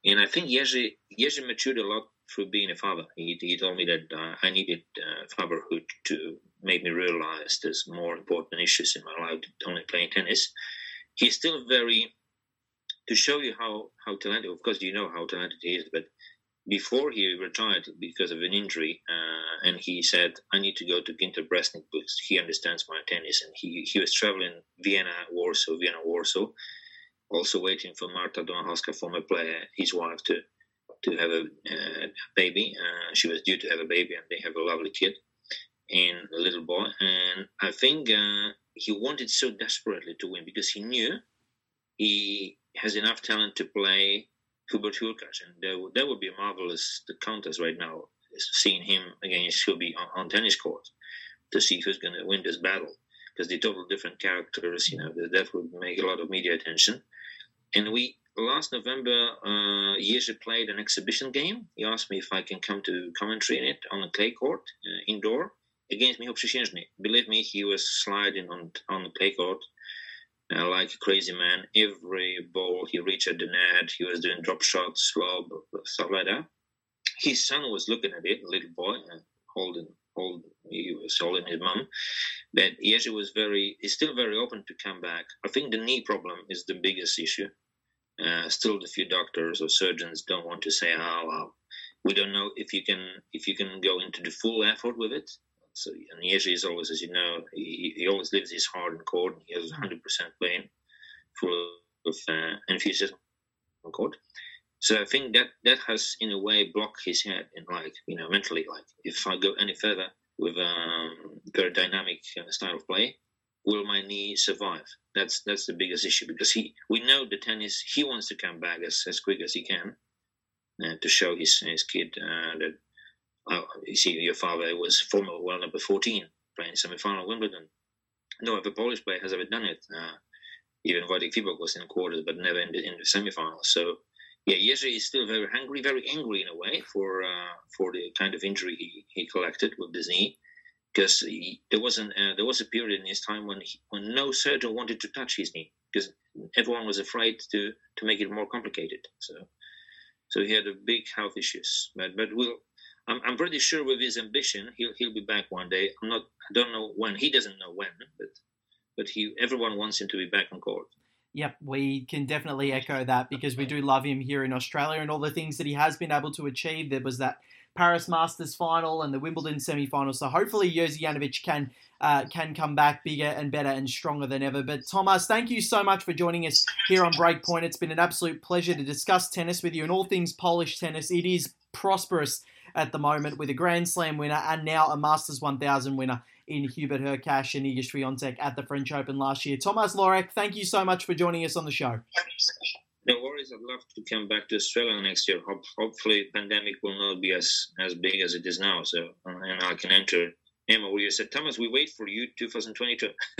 And I think Jerzy, Jerzy matured a lot through being a father. He, he told me that uh, I needed uh, fatherhood to make me realize there's more important issues in my life than only playing tennis. he's still very to show you how how talented. Of course, you know how talented he is, but before he retired because of an injury, uh, and he said, "I need to go to Günter Bresnik because he understands my tennis." And he he was traveling Vienna, Warsaw, Vienna, Warsaw, also waiting for Marta Domachowska, former player, his wife, to to have a uh, baby. Uh, she was due to have a baby, and they have a lovely kid and a little boy. And I think uh, he wanted so desperately to win because he knew he has enough talent to play Hubert Hurkacz, and that, that would be a marvelous contest right now, seeing him against Hubie on, on tennis court to see who's going to win this battle because they're total different characters. You know that would make a lot of media attention. And we last November, uh, Jerzy played an exhibition game. He asked me if I can come to commentary in it on a clay court uh, indoor against Michał Przysiężny. Believe me, he was sliding on on the clay court uh, like a crazy man. Every ball he reached at the net, he was doing drop shots, lob, stuff like that. His son was looking at it, a little boy, and holding, hold, he was holding his mom. But Jerzy was very, he's still very open to come back. I think the knee problem is the biggest issue. Uh, still, the few doctors or surgeons don't want to say, "Oh, well, we don't know if you can if you can go into the full effort with it." So and is always, as you know, he, he always lives his heart in court. He has 100% playing full of uh, enthusiasm on court. So I think that that has, in a way, blocked his head and like you know mentally. Like if I go any further with a um, very dynamic uh, style of play, will my knee survive? That's that's the biggest issue because he we know the tennis he wants to come back as, as quick as he can uh, to show his his kid uh, that uh, you see, your father was former world number 14 playing semi-final Wimbledon. No other Polish player has ever done it. Uh, even Wojtek Fibak was in quarters, but never in the, in the semi-final. So, yeah, Jerzy is still very hungry, very angry in a way for uh, for the kind of injury he, he collected with his knee. Because there was an uh, there was a period in his time when he, when no surgeon wanted to touch his knee because everyone was afraid to to make it more complicated. So so he had a big health issues. But but we'll I'm, I'm pretty sure with his ambition, he'll he'll be back one day. I'm not. I don't know when. He doesn't know when, but but he everyone wants him to be back on court. Yep, we can definitely echo that because we do love him here in Australia and all the things that he has been able to achieve. There was that Paris Masters final and the Wimbledon semi final. So hopefully Jerzy Janowicz can uh, can come back bigger and better and stronger than ever. But Thomas, thank you so much for joining us here on Breakpoint. It's been an absolute pleasure to discuss tennis with you and all things Polish tennis. It is prosperous at the moment with a Grand Slam winner and now a Masters 1000 winner in Hubert Hurkacz and Iga Swiatek at the French Open last year. Thomas Lorek, thank you so much for joining us on the show. No worries. I'd love to come back to Australia next year. hopefully, pandemic will not be as as big as it is now. So, uh, and I can enter. Emma, will you said, Thomas, we wait for you 2022. <laughs>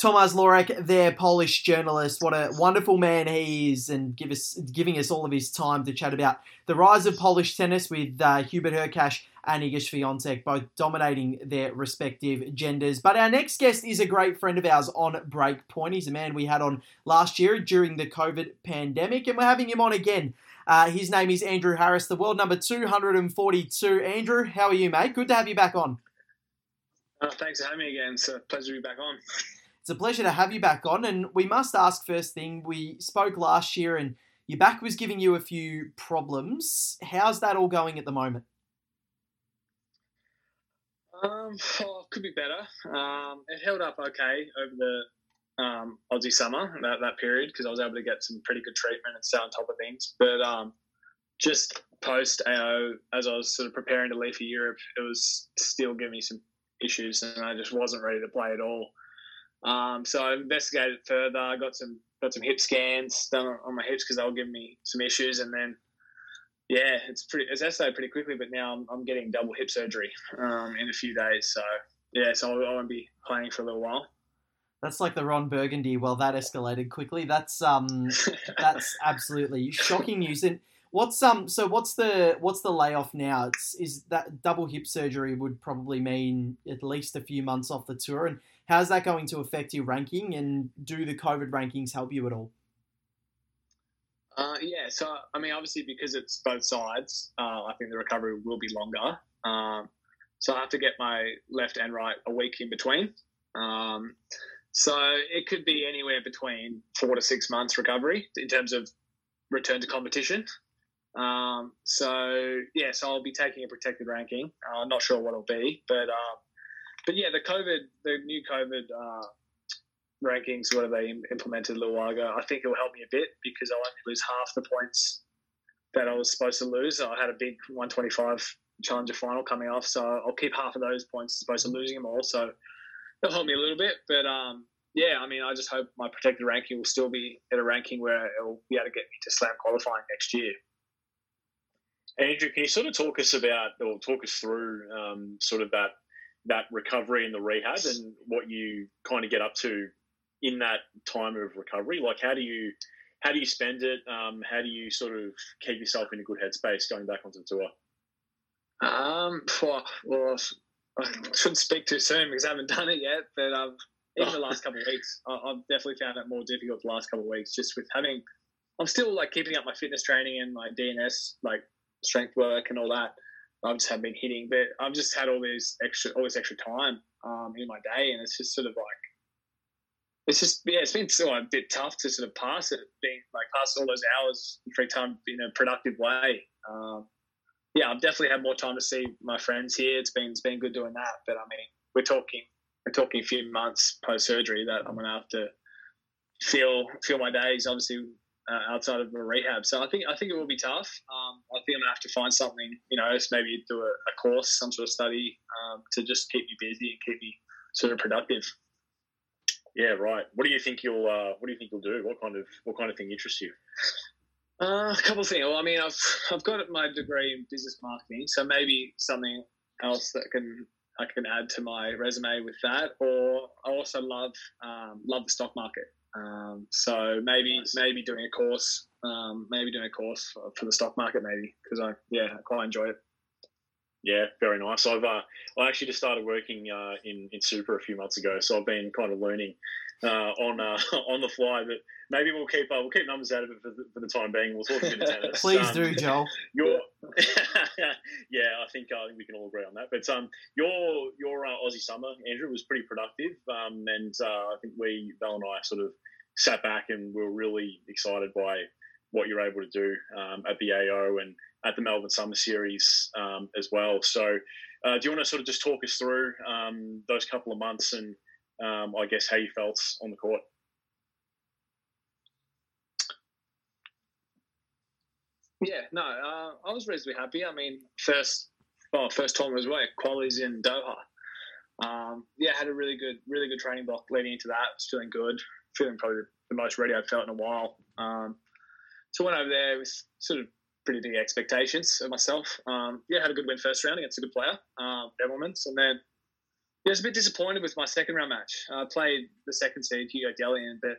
Tomasz Lorek, their Polish journalist, what a wonderful man he is, and give us giving us all of his time to chat about the rise of Polish tennis with uh, Hubert Hurkacz and Iga Swiatek, both dominating their respective genders. But our next guest is a great friend of ours on Breakpoint. He's a man we had on last year during the COVID pandemic, and we're having him on again. Uh, his name is Andrew Harris, the world number 242. Andrew, how are you, mate? Good to have you back on. Uh, thanks for having me again. It's a pleasure to be back on. It's a pleasure to have you back on. And we must ask first thing we spoke last year, and your back was giving you a few problems. How's that all going at the moment? Um, well, could be better. Um, it held up okay over the um, Aussie summer, that, that period, because I was able to get some pretty good treatment and stay on top of things. But um, just post AO, as I was sort of preparing to leave for Europe, it was still giving me some issues, and I just wasn't ready to play at all. Um, so I investigated further. I got some got some hip scans done on my hips because they were giving me some issues, and then yeah, it's pretty it's escalated pretty quickly. But now I'm, I'm getting double hip surgery um, in a few days. So yeah, so I won't be playing for a little while. That's like the Ron Burgundy. Well, that escalated quickly. That's um, <laughs> that's absolutely shocking news. And what's um, so what's the what's the layoff now? It's is that double hip surgery would probably mean at least a few months off the tour. And How's that going to affect your ranking, and do the COVID rankings help you at all? Uh, yeah, so I mean, obviously, because it's both sides, uh, I think the recovery will be longer. Um, so I have to get my left and right a week in between. Um, So it could be anywhere between four to six months recovery in terms of return to competition. Um, so yeah, so I'll be taking a protected ranking. I'm uh, not sure what it'll be, but uh, but yeah, the COVID, the new COVID uh, rankings, what have they implemented a little while ago? I think it'll help me a bit because I'll only lose half the points that I was supposed to lose. I had a big 125 challenger final coming off, so I'll keep half of those points as opposed to losing them all. So it'll help me a little bit, but um, yeah, I mean, I just hope my protected ranking will still be at a ranking where it'll be able to get me to slam qualifying next year. Andrew, can you sort of talk us about or talk us through um, sort of that that recovery and the rehab and what you kind of get up to in that time of recovery? Like, how do you how do you spend it? Um, how do you sort of keep yourself in a good headspace going back onto the tour? Um, well, I shouldn't speak too soon because I haven't done it yet. But um, even the last couple of weeks, I've definitely found it more difficult the last couple of weeks, just with having. I'm still like keeping up my fitness training and my DNS, like strength work and all that. I just haven't been hitting, but I've just had all this extra, all this extra time um, in my day, and it's just sort of like it's just yeah, it's been so a bit tough to sort of pass it, being like pass all those hours free time in a productive way. Um, yeah, I've definitely had more time to see my friends here. It's been it's been good doing that, but I mean, we're talking we're talking a few months post surgery that I'm gonna have to feel feel my days obviously uh, outside of a rehab. So I think I think it will be tough. Um, I think I'm gonna have to find something, you know, maybe do a, a course, some sort of study um, to just keep me busy and keep me sort of productive. Yeah, right. What do you think you'll uh, What do you think you'll do? What kind of What kind of thing interests you? Uh, a couple of things. Well, I mean, I've I've got my degree in business marketing, so maybe something else that can I can add to my resume with that. Or I also love um, love the stock market. Um, so maybe nice. maybe doing a course, um, maybe doing a course for, for the stock market, maybe because I yeah I quite enjoy it. Yeah, very nice. I've uh, I actually just started working uh, in in super a few months ago, so I've been kind of learning uh, on uh, <laughs> on the fly. But maybe we'll keep uh, we'll keep numbers out of it for the, for the time being. We'll talk a bit of <laughs> tennis. Please um, do, Joel. <laughs> Your, yeah, I think uh, I think we can all agree on that. But um, your your Aussie summer, Andrew, was pretty productive, um, and I think we Val and I sort of sat back and we were really excited by what you're able to do um, at the AO and at the Melbourne Summer Series um, as well. So, uh, do you want to sort of just talk us through um, those couple of months and um, I guess how you felt on the court? Yeah, no, uh, I was reasonably happy. I mean, first, well, first tournament was way qualities in Doha. Um, yeah, had a really good, really good training block leading into that. I was feeling good, feeling probably the most ready I've felt in a while. Um, so went over there with sort of pretty big expectations of myself. Um, yeah, had a good win first round against a good player, um, and then yeah, I was a bit disappointed with my second round match. I played the second seed Hugo Dellien, but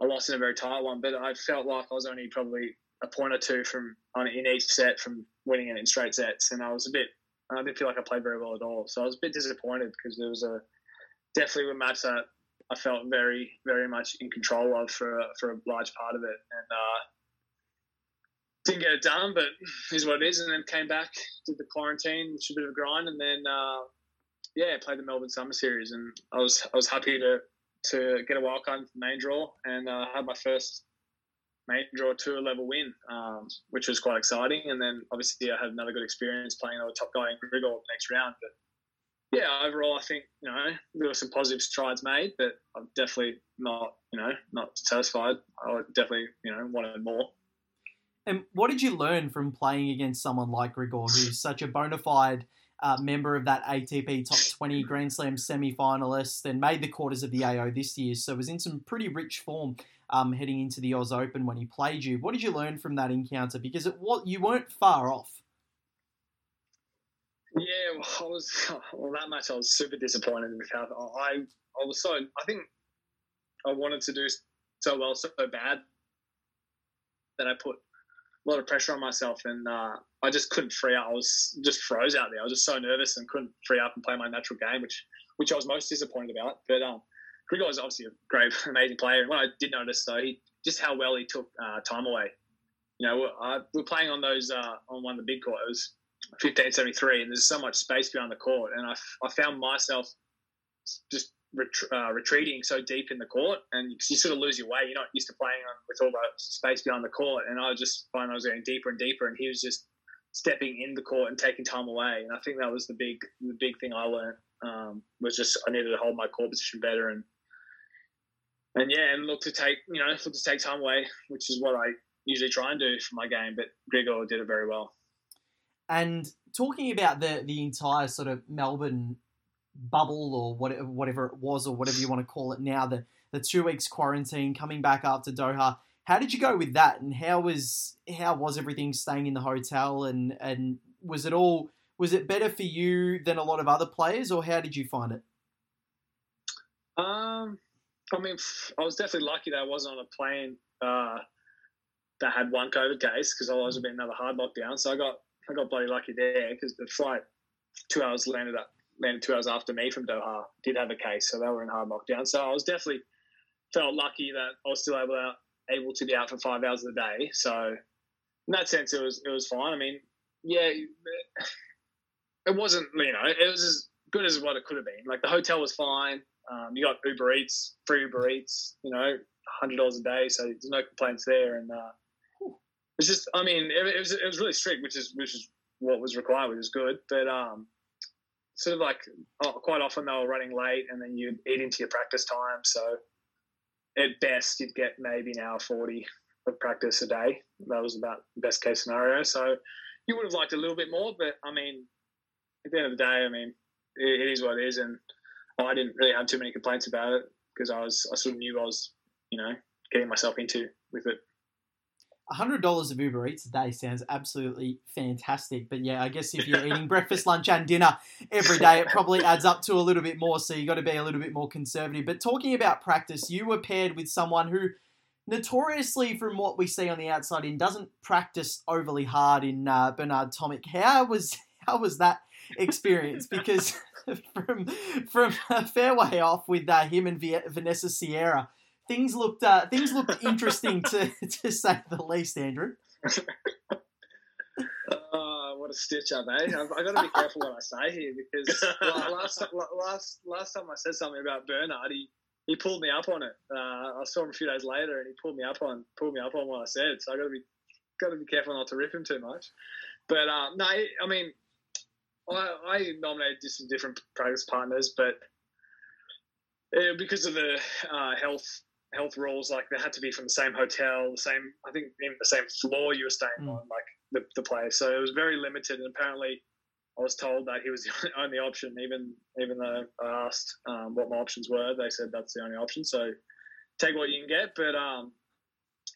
I lost in a very tight one. But I felt like I was only probably a point or two from on in each set from winning it in straight sets, and I was a bit. I didn't feel like I played very well at all, so I was a bit disappointed because there was a definitely a match that I felt very, very much in control of for for a large part of it, and uh, didn't get it done, but is what it is. And then came back, did the quarantine, which was a bit of a grind, and then uh, yeah, played the Melbourne Summer Series, and I was I was happy to to get a wild card the main draw and uh, had my first main draw tour level win, um, which was quite exciting. And then obviously I had another good experience playing another top guy in Grigor next round. But yeah, overall I think you know there were some positive strides made, but I'm definitely not you know not satisfied. I definitely you know wanted more. And what did you learn from playing against someone like Grigor, who's such a bona fide uh, member of that ATP Top 20 Grand Slam semi finalist and made the quarters of the AO this year, so was in some pretty rich form um, heading into the Oz Open when he played you. What did you learn from that encounter? Because it what you weren't far off. Yeah, I was <laughs> well that match. I was super disappointed with how I I was so I think I wanted to do so well so bad that I put a lot of pressure on myself, and uh, I just couldn't free up. I was just froze out there. I was just so nervous and couldn't free up and play my natural game, which which I was most disappointed about. But um, Grigor was obviously a great, <laughs> amazing player. And what I did notice though, he just how well he took uh, time away. You know, uh, we're playing on those uh, on one of the big court. It was 1573, and there's so much space behind the court, and I, I found myself just ret- uh, retreating so deep in the court, and you, sort of lose your way. You're not used to playing with all that space behind the court, and I just find I was getting deeper and deeper, and he was just stepping in the court and taking time away. And I think that was the big the big thing I learned um, was just I needed to hold my court position better and and yeah, and look to take you know look to take time away, which is what I usually try and do for my game. But Grigor did it very well. And talking about the the entire sort of Melbourne bubble or whatever whatever it was or whatever you want to call it now, the the two weeks quarantine, coming back after Doha. How did you go with that, and how was how was everything staying in the hotel, and and was it all was it better for you than a lot of other players, or how did you find it? Um, I mean, I was definitely lucky that I wasn't on a plane uh, that had one COVID case because otherwise it'd been another hard lockdown. So I got I got bloody lucky there because the flight two hours landed up landed two hours after me from Doha did have a case, so they were in hard lockdown. So I was definitely felt lucky that I was still able to able to be out for five hours of the day. So in that sense, it was it was fine. I mean, yeah, <laughs> it wasn't you know it was as good as what it could have been. Like the hotel was fine. Um, you got Uber Eats, free Uber Eats, you know, hundred dollars a day, so there's no complaints there. And uh, it's just, I mean, it, it, was it was really strict, which is which is what was required, which is good. But um, sort of like oh, quite often they were running late, and then you'd eat into your practice time. So at best, you'd get maybe an hour forty of practice a day. That was about best case scenario. So you would have liked a little bit more, but I mean, at the end of the day, I mean, it, it is what it is, and I didn't really have too many complaints about it because I was I sort of knew I was you know getting myself into with it. Hundred dollars of Uber Eats a day sounds absolutely fantastic, but yeah, I guess if you're eating breakfast, lunch, and dinner every day, it probably adds up to a little bit more. So you got to be a little bit more conservative. But talking about practice, you were paired with someone who, notoriously, from what we see on the outside in, doesn't practice overly hard in uh, Bernard Tomic. How was how was that experience? Because <laughs> from from a fair way off with uh, him and Vanessa Sierra. Things looked uh, things looked interesting to <laughs> to say the least, Andrew. Uh, <laughs> what a stitch up, eh? I've, I've, got to be <laughs> careful what I say here because last last last time I said something about Bernard, he, he pulled me up on it. Uh, I saw him a few days later, and he pulled me up on pulled me up on what I said. So I got to be got to be careful not to rip him too much. But uh, no, I mean I, I nominated just some different practice partners, but uh, because of the uh, health health rules, like they had to be from the same hotel, the same I think in the same floor you were staying mm. on, like the, the place. So it was very limited, and apparently I was told that he was <laughs> the only option. Even even though I asked um, what my options were, they said that's the only option. So take what you can get. But um,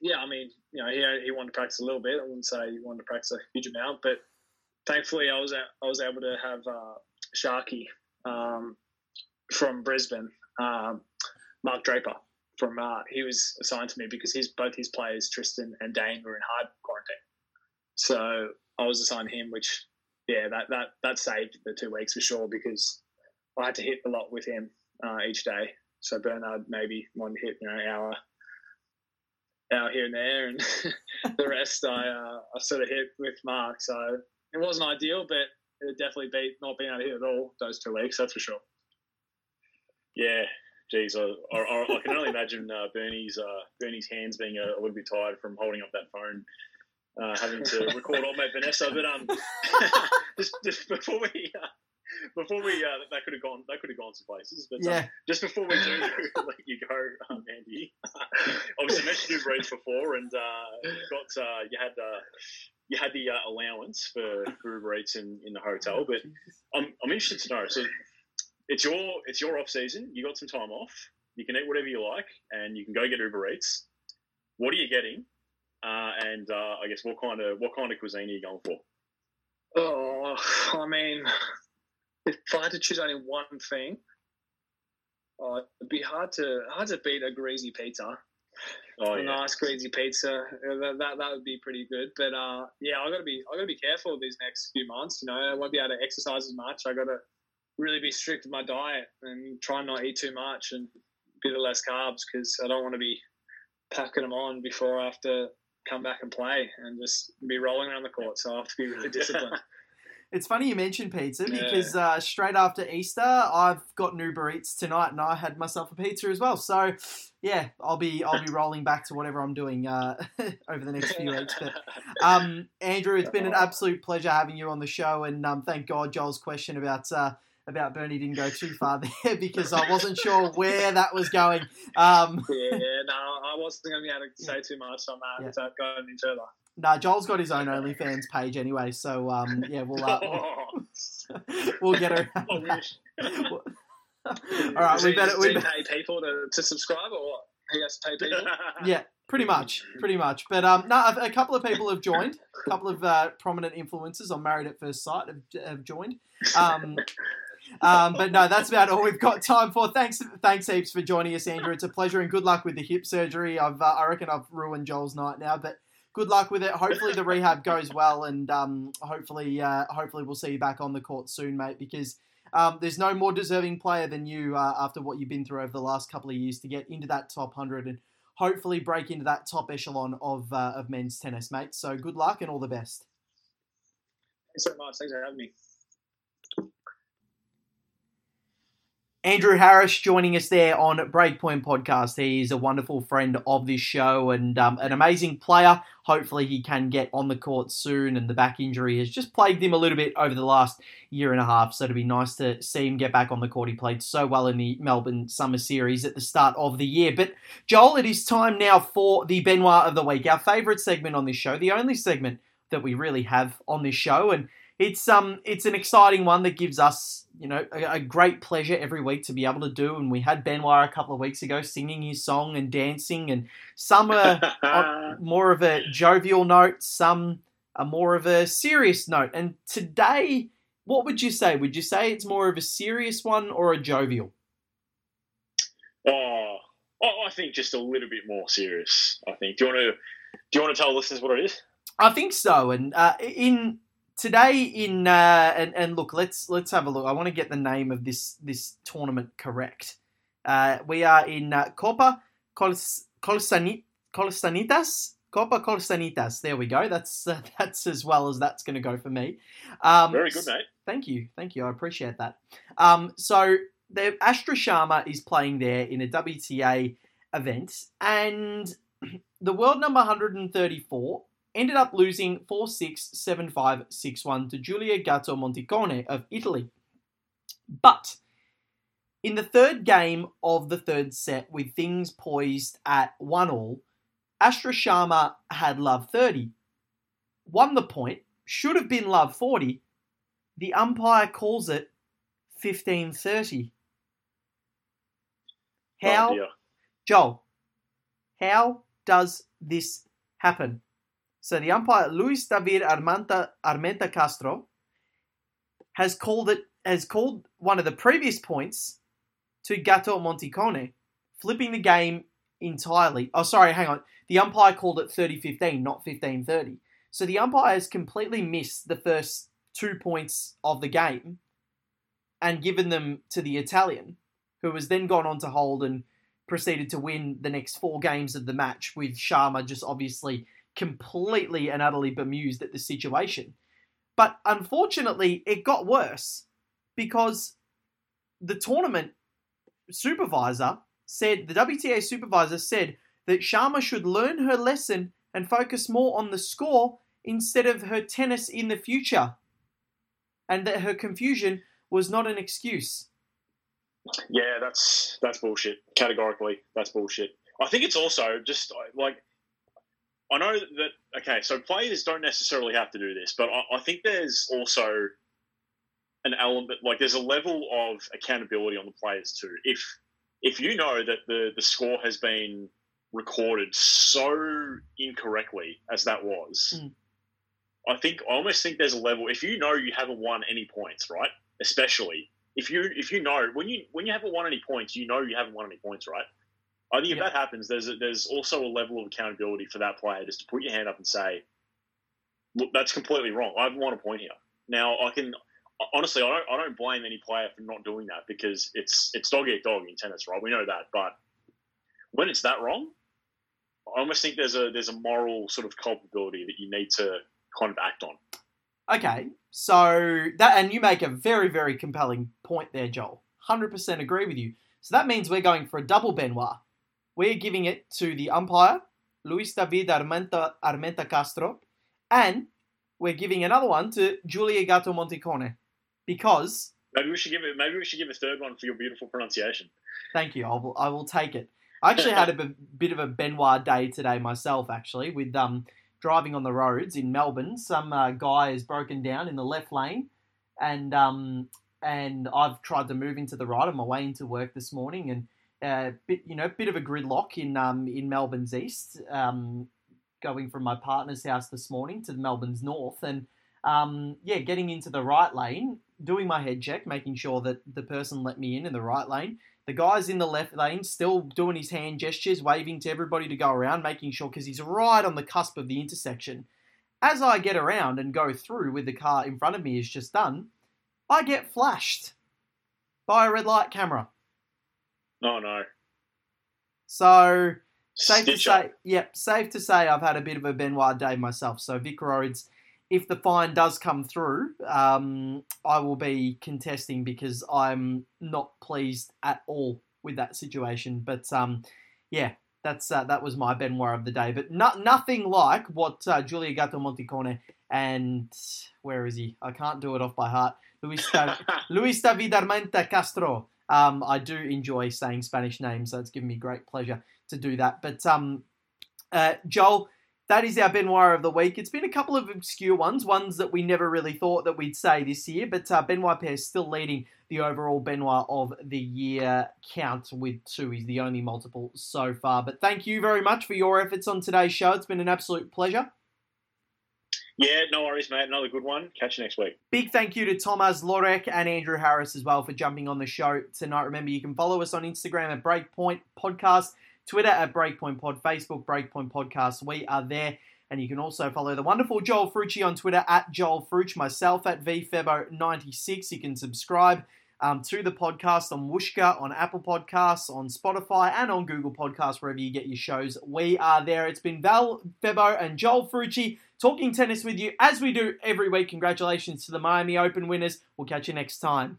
yeah, I mean, you know, he he wanted to practice a little bit. I wouldn't say he wanted to practice a huge amount, but thankfully, I was at, I was able to have uh, Sharky um, from Brisbane, um, Mark Draper from uh, he was assigned to me because his both his players Tristan and Dane were in hard quarantine, so I was assigned him, which yeah that that that saved the two weeks for sure because I had to hit a lot with him uh, each day. So Bernard maybe one hit you know hour hour here and there, and <laughs> the rest I uh, I sort of hit with Mark. So it wasn't ideal, but it definitely beat not being able to hit at all those two weeks. That's for sure. Yeah, geez, I, I, I can only imagine uh, Bernie's uh, Bernie's hands being a, a, little bit tired from holding up that phone, uh, having to record old mate Vanessa. But um, <laughs> just, just before we uh, before we uh, that could have gone that could have gone some places. But um, yeah. just before we do <laughs> let you go, um, Andy, <laughs> obviously mentioned Uber Eats before, and uh, got uh, you had uh, you had the uh, allowance for, for Uber Eats in, in the hotel. But I'm, I'm interested to know. So it's your it's your off season. You got some time off. You can eat whatever you like, and you can go get Uber Eats. What are you getting? Uh, and uh, I guess what kind of what kind of cuisine are you going for? Oh, I mean, if I had to choose only one thing, oh, it'd be hard to hard to beat a greasy pizza. Oh, a yeah. nice greasy pizza. Uh, that, that, that would be pretty good. But uh, yeah, I got to be I got to be careful these next few months. You know, I won't be able to exercise as much. I got to really be strict with my diet and try and not eat too much and a bit of less carbs because I don't want to be packing them on before I have to come back and play and just be rolling around the court. So I have to be really disciplined. <laughs> It's funny you mentioned pizza because uh, straight after Easter, I've got an Uber Eats tonight, and I had myself a pizza as well. So, yeah, I'll be I'll be rolling back to whatever I'm doing uh, <laughs> over the next few weeks. But um, Andrew, it's been an absolute pleasure having you on the show, and um, thank God Joel's question about. Uh, about Bernie didn't go too far <laughs> there <laughs> because I wasn't sure where that was going. Um, yeah, no, I wasn't going to be able to say too much on that Yeah. without going any further. nah, Joel's got his own OnlyFans page anyway, so um, yeah, we'll uh, we'll, <laughs> we'll get. I wish. All right, we better we better, pay people to, to subscribe or what? He has to pay people. yeah, pretty much, pretty much. But um, no, a, a couple of people have joined. A couple of uh, prominent influencers on Married at First Sight have, have joined. Um, um, but no, that's about all we've got time for. Thanks, thanks heaps for joining us, Andrew. It's a pleasure and good luck with the hip surgery. I've, uh, I reckon I've ruined Joel's night now, but good luck with it. Hopefully the rehab goes well, and um, hopefully, uh, hopefully we'll see you back on the court soon, mate. Because um, there's no more deserving player than you uh, after what you've been through over the last couple of years to get into that top hundred and hopefully break into that top echelon of uh, of men's tennis, mate. So good luck and all the best. Thanks so much. Thanks for having me. Andrew Harris joining us there on Breakpoint Podcast. He is a wonderful friend of this show and um, an amazing player. Hopefully, he can get on the court soon. And the back injury has just plagued him a little bit over the last year and a half. So it'd be nice to see him get back on the court. He played so well in the Melbourne Summer Series at the start of the year. But Joel, it is time now for the Benoit of the Week, our favourite segment on this show, the only segment that we really have on this show. And it's um it's an exciting one that gives us you know a, a great pleasure every week to be able to do and we had Benoit a couple of weeks ago singing his song and dancing and some are <laughs> on more of a jovial note some are more of a serious note and today what would you say would you say it's more of a serious one or a jovial oh, I I think just a little bit more serious. I think. Do you want to? Do you want to tell listeners what it is? I think so. And uh, in today, in uh, and and look, let's let's have a look. I want to get the name of this this tournament correct. Uh, we are in uh, Copa Cols- Colsani- Colsanitas. Copa Colsanitas. There we go. That's uh, <laughs> that's as well as that's going to go for me. Um, Very good, mate. Thank you, thank you. I appreciate that. Um, so the Astra Sharma is playing there in a WTA event, and <clears throat> the world number 134 ended up losing 4-6, 7-5, 6-1 to Giulia Gatto Monticone of Italy. But in the third game of the third set, with things poised at one all, Astra Sharma had love 30, won the point, should have been love 40. The umpire calls it 1530. How, Oh. Joel, how does this happen? So the umpire Luis David Armenta, Armenta Castro has called it has called one of the previous points to Gatto Monticone, flipping the game entirely. Oh, sorry, hang on. The umpire called it 30-15, not 15-30. So the umpire has completely missed the first two points of the game and given them to the Italian, who has then gone on to hold and proceeded to win the next four games of the match, with Sharma just obviously completely and utterly bemused at the situation. But unfortunately, it got worse because the tournament supervisor said, the WTA supervisor said that Sharma should learn her lesson and focus more on the score instead of her tennis in the future. And that her confusion was not an excuse. Yeah, that's that's bullshit. Categorically, that's bullshit. I think it's also just like I know that okay, so players don't necessarily have to do this, but I, I think there's also an element like there's a level of accountability on the players too. If if you know that the the score has been recorded so incorrectly as that was, Mm. I think I almost think there's a level. If you know you haven't won any points, right? Especially if you if you know when you when you haven't won any points, you know you haven't won any points, right? I think if Yeah. that happens, there's a, there's also a level of accountability for that player just to put your hand up and say, "Look, that's completely wrong. I haven't won a point here." Now, I can honestly, I don't I don't blame any player for not doing that because it's it's dog eat dog in tennis, right? We know that, but when it's that wrong, I almost think there's a there's a moral sort of culpability that you need to kind of act on. Okay, so that and you make a very very compelling point there, Joel. Hundred percent agree with you. So that means we're going for a double Benoit. We're giving it to the umpire, Luis David Armenta, Armenta Castro, and we're giving another one to Giulia Gatto Monticone because Maybe we should give it. Maybe we should give a third one for your beautiful pronunciation. Thank you. I will, I will take it. I actually had a b- bit of a Benoit day today myself, actually, with um, driving on the roads in Melbourne. Some uh, guy has broken down in the left lane, and um, and I've tried to move into the right on my way into work this morning, and uh, bit you know bit of a gridlock in um, in Melbourne's east, um, going from my partner's house this morning to Melbourne's north, and um, yeah, getting into the right lane, doing my head check, making sure that the person let me in in the right lane. The guy's in the left lane, still doing his hand gestures, waving to everybody to go around, making sure because he's right on the cusp of the intersection. As I get around and go through with the car in front of me is just done, I get flashed by a red light camera. Oh no. So safe Stitch to say, yep, safe to say I've had a bit of a Benoit day myself. So Vic Roads, if the fine does come through, um, I will be contesting because I'm not pleased at all with that situation. But um, yeah, that's uh, that was my Benoit of the day. But no, nothing like what uh, Giulia Gatto Monticone and where is he? I can't do it off by heart. Luis <laughs> Luis David Armenta Castro. Um, I do enjoy saying Spanish names, so it's given me great pleasure to do that. But um, uh, Joel, that is our Benoit of the week. It's been a couple of obscure ones, ones that we never really thought that we'd say this year. But uh, Benoit Paire is still leading the overall Benoit of the year count with two. He's the only multiple so far. But thank you very much for your efforts on today's show. It's been an absolute pleasure. Yeah, no worries, mate. Another good one. Catch you next week. Big thank you to Thomas Lorek and Andrew Harris as well for jumping on the show tonight. Remember, you can follow us on Instagram at Breakpoint Podcast, Twitter at Breakpoint Pod, Facebook Breakpoint Podcast. We are there. And you can also follow the wonderful Joel Frucci on Twitter at Joel Fruch, myself at VFebo96. You can subscribe um, to the podcast on Whooshkaa, on Apple Podcasts, on Spotify, and on Google Podcasts, wherever you get your shows. We are there. It's been Val Febo and Joel Frucci talking tennis with you as we do every week. Congratulations to the Miami Open winners. We'll catch you next time.